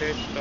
でしと。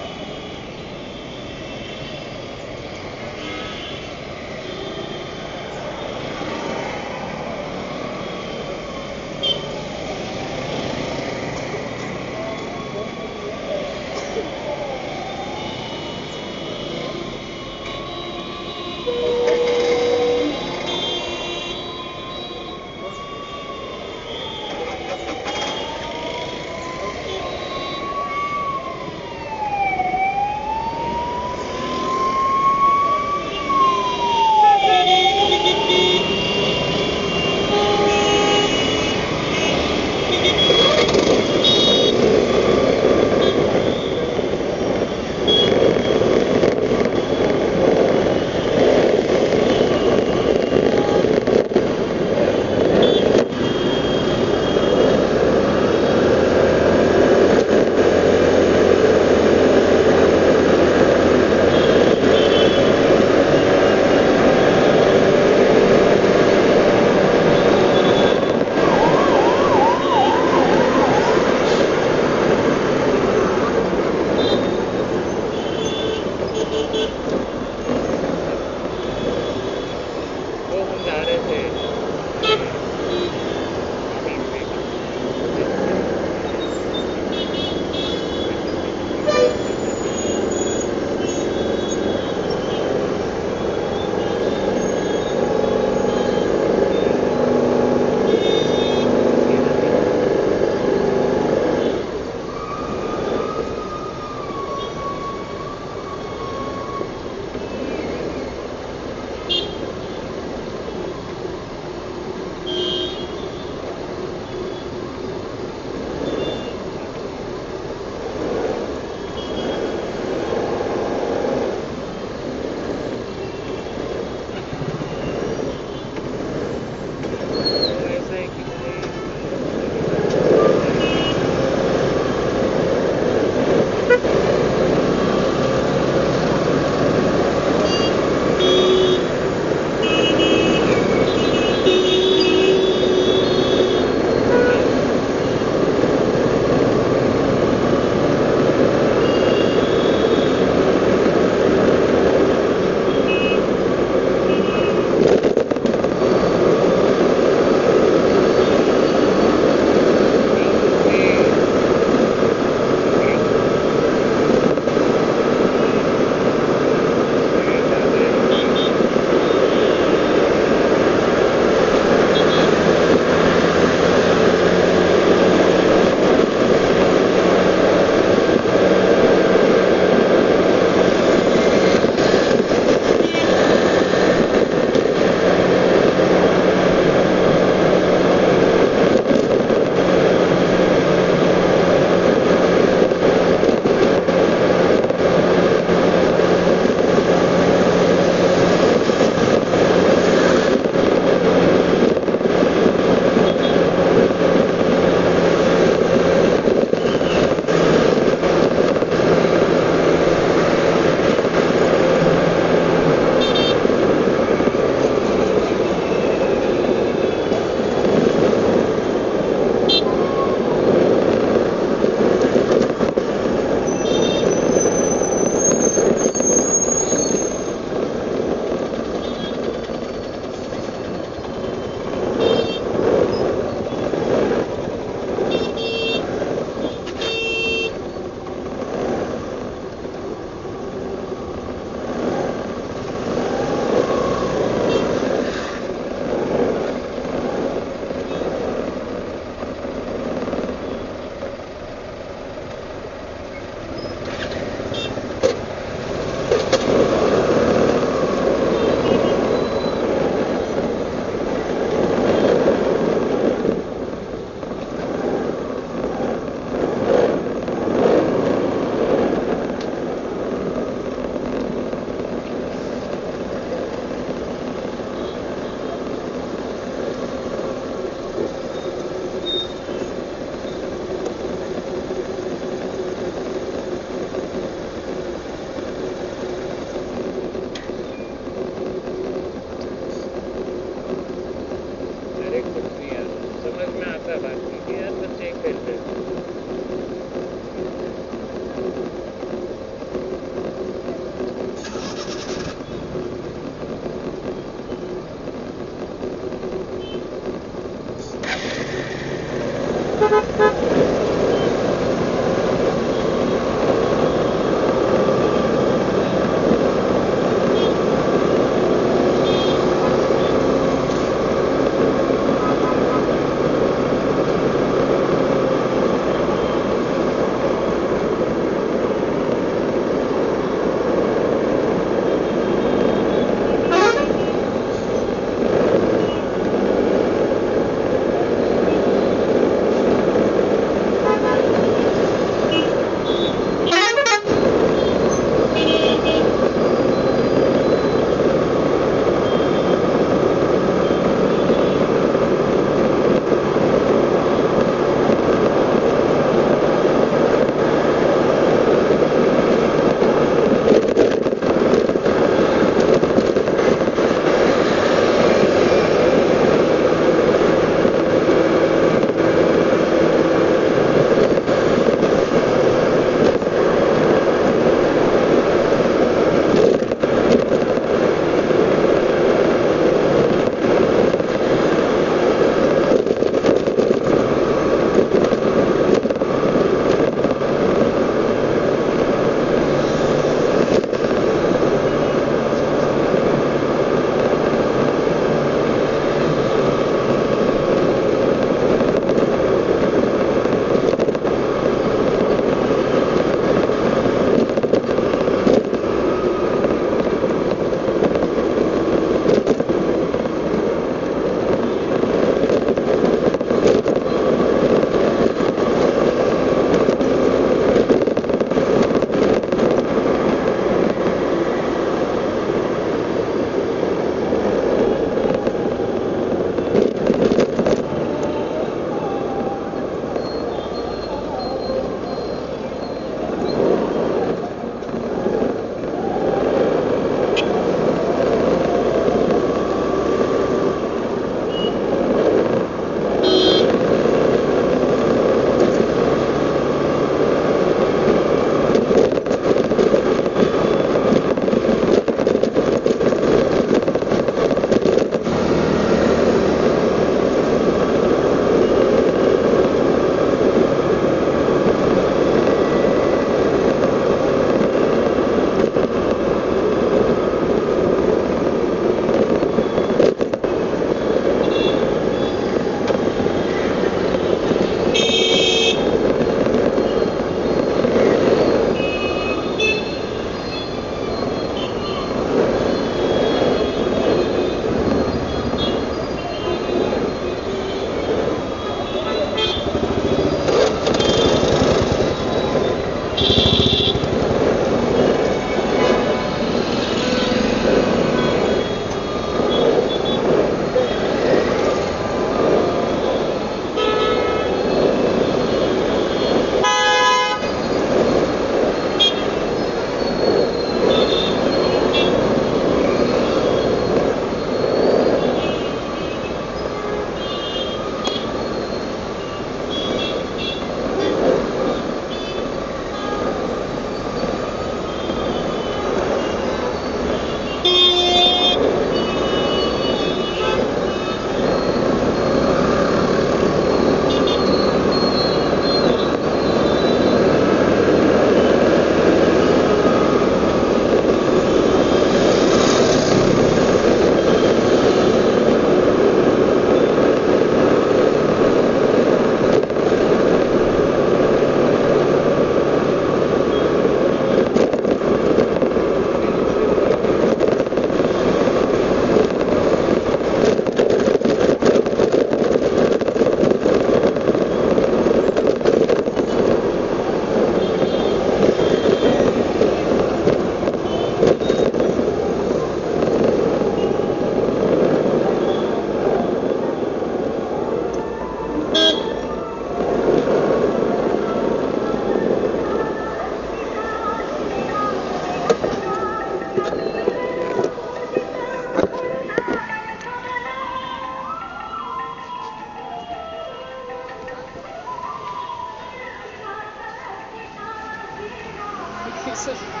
que seja.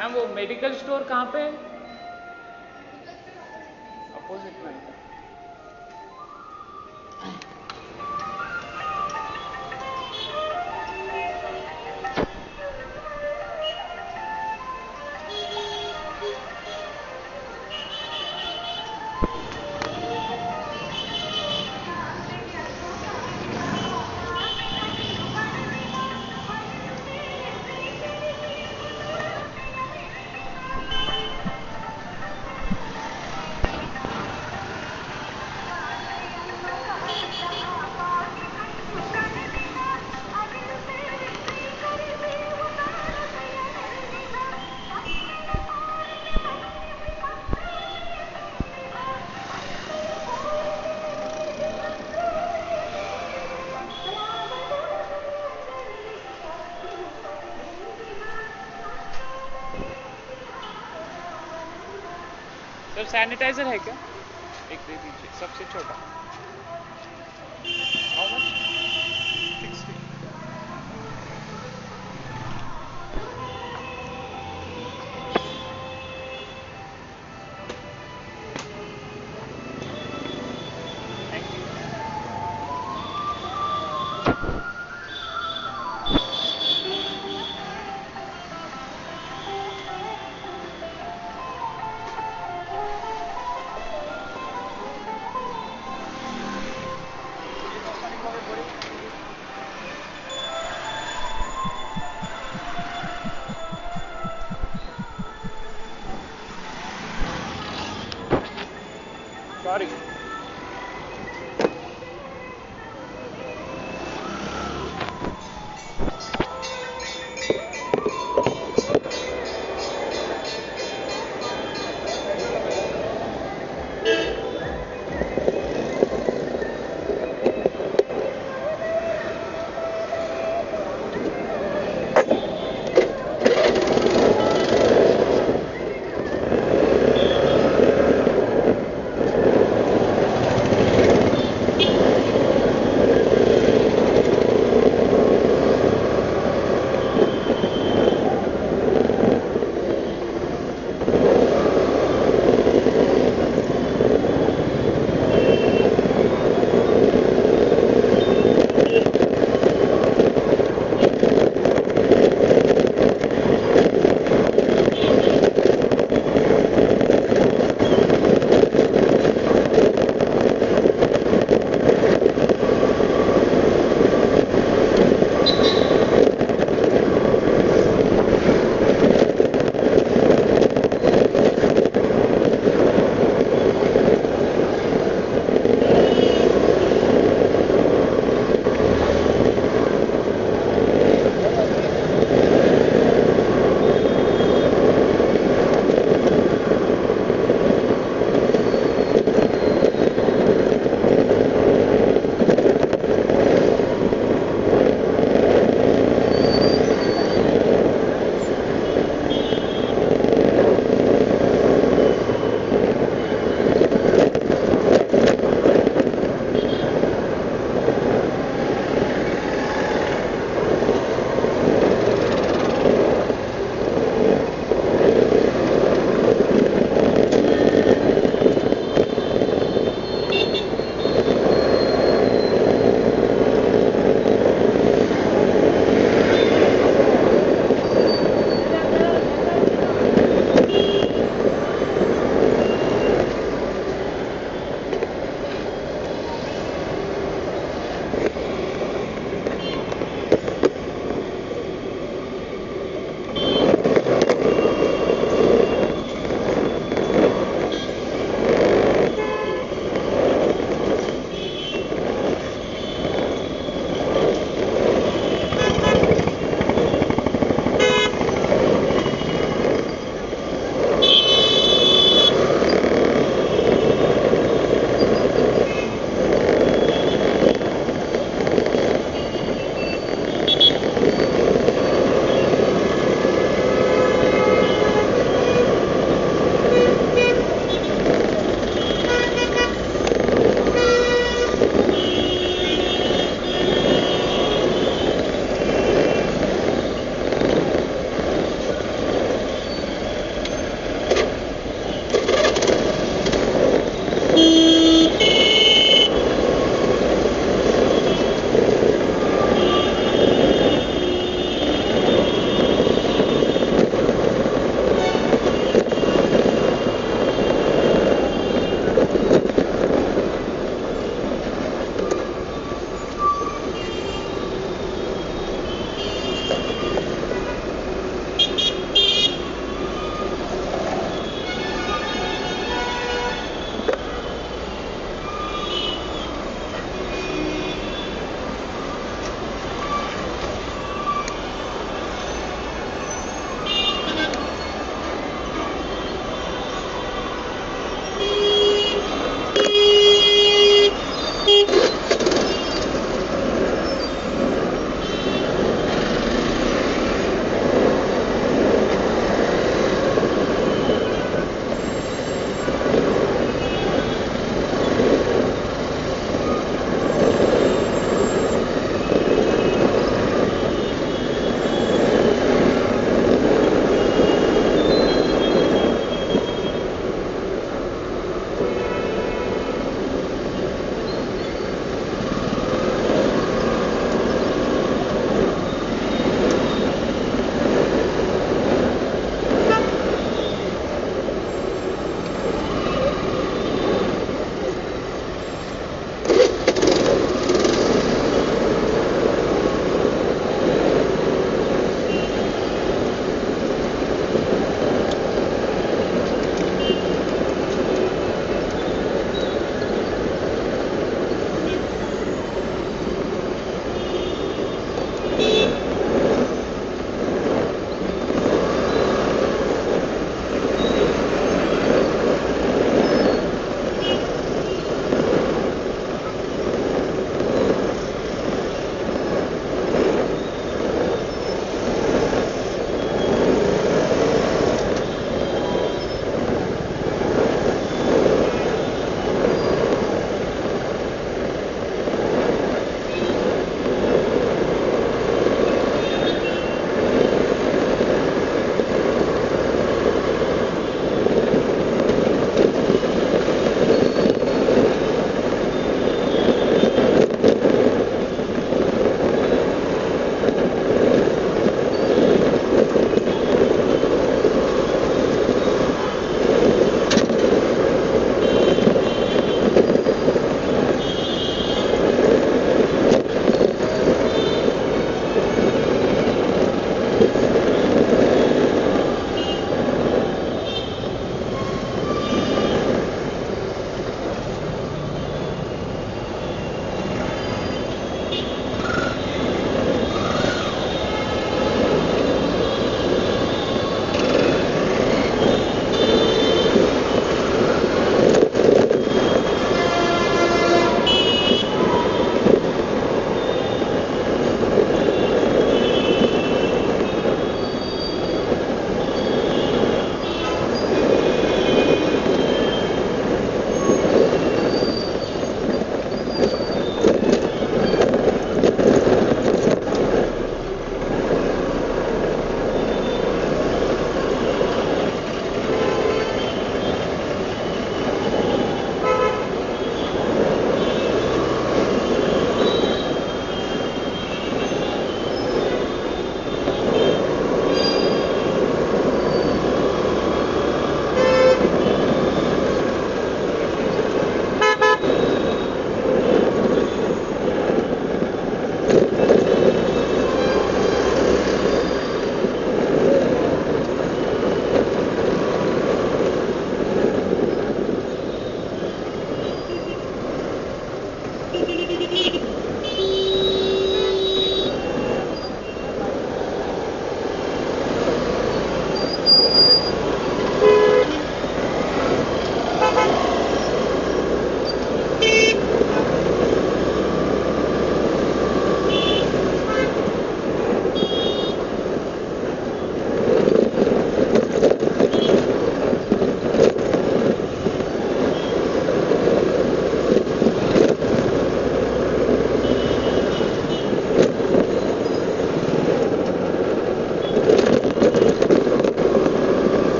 Ma'am वो medical store कहाँ पे? अपोजिट में। सर सैनिटाइजर है क्या? एक दे दीजिए सबसे छोटा। what is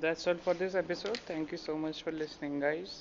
that's all for this episode. Thank you so much for listening, guys.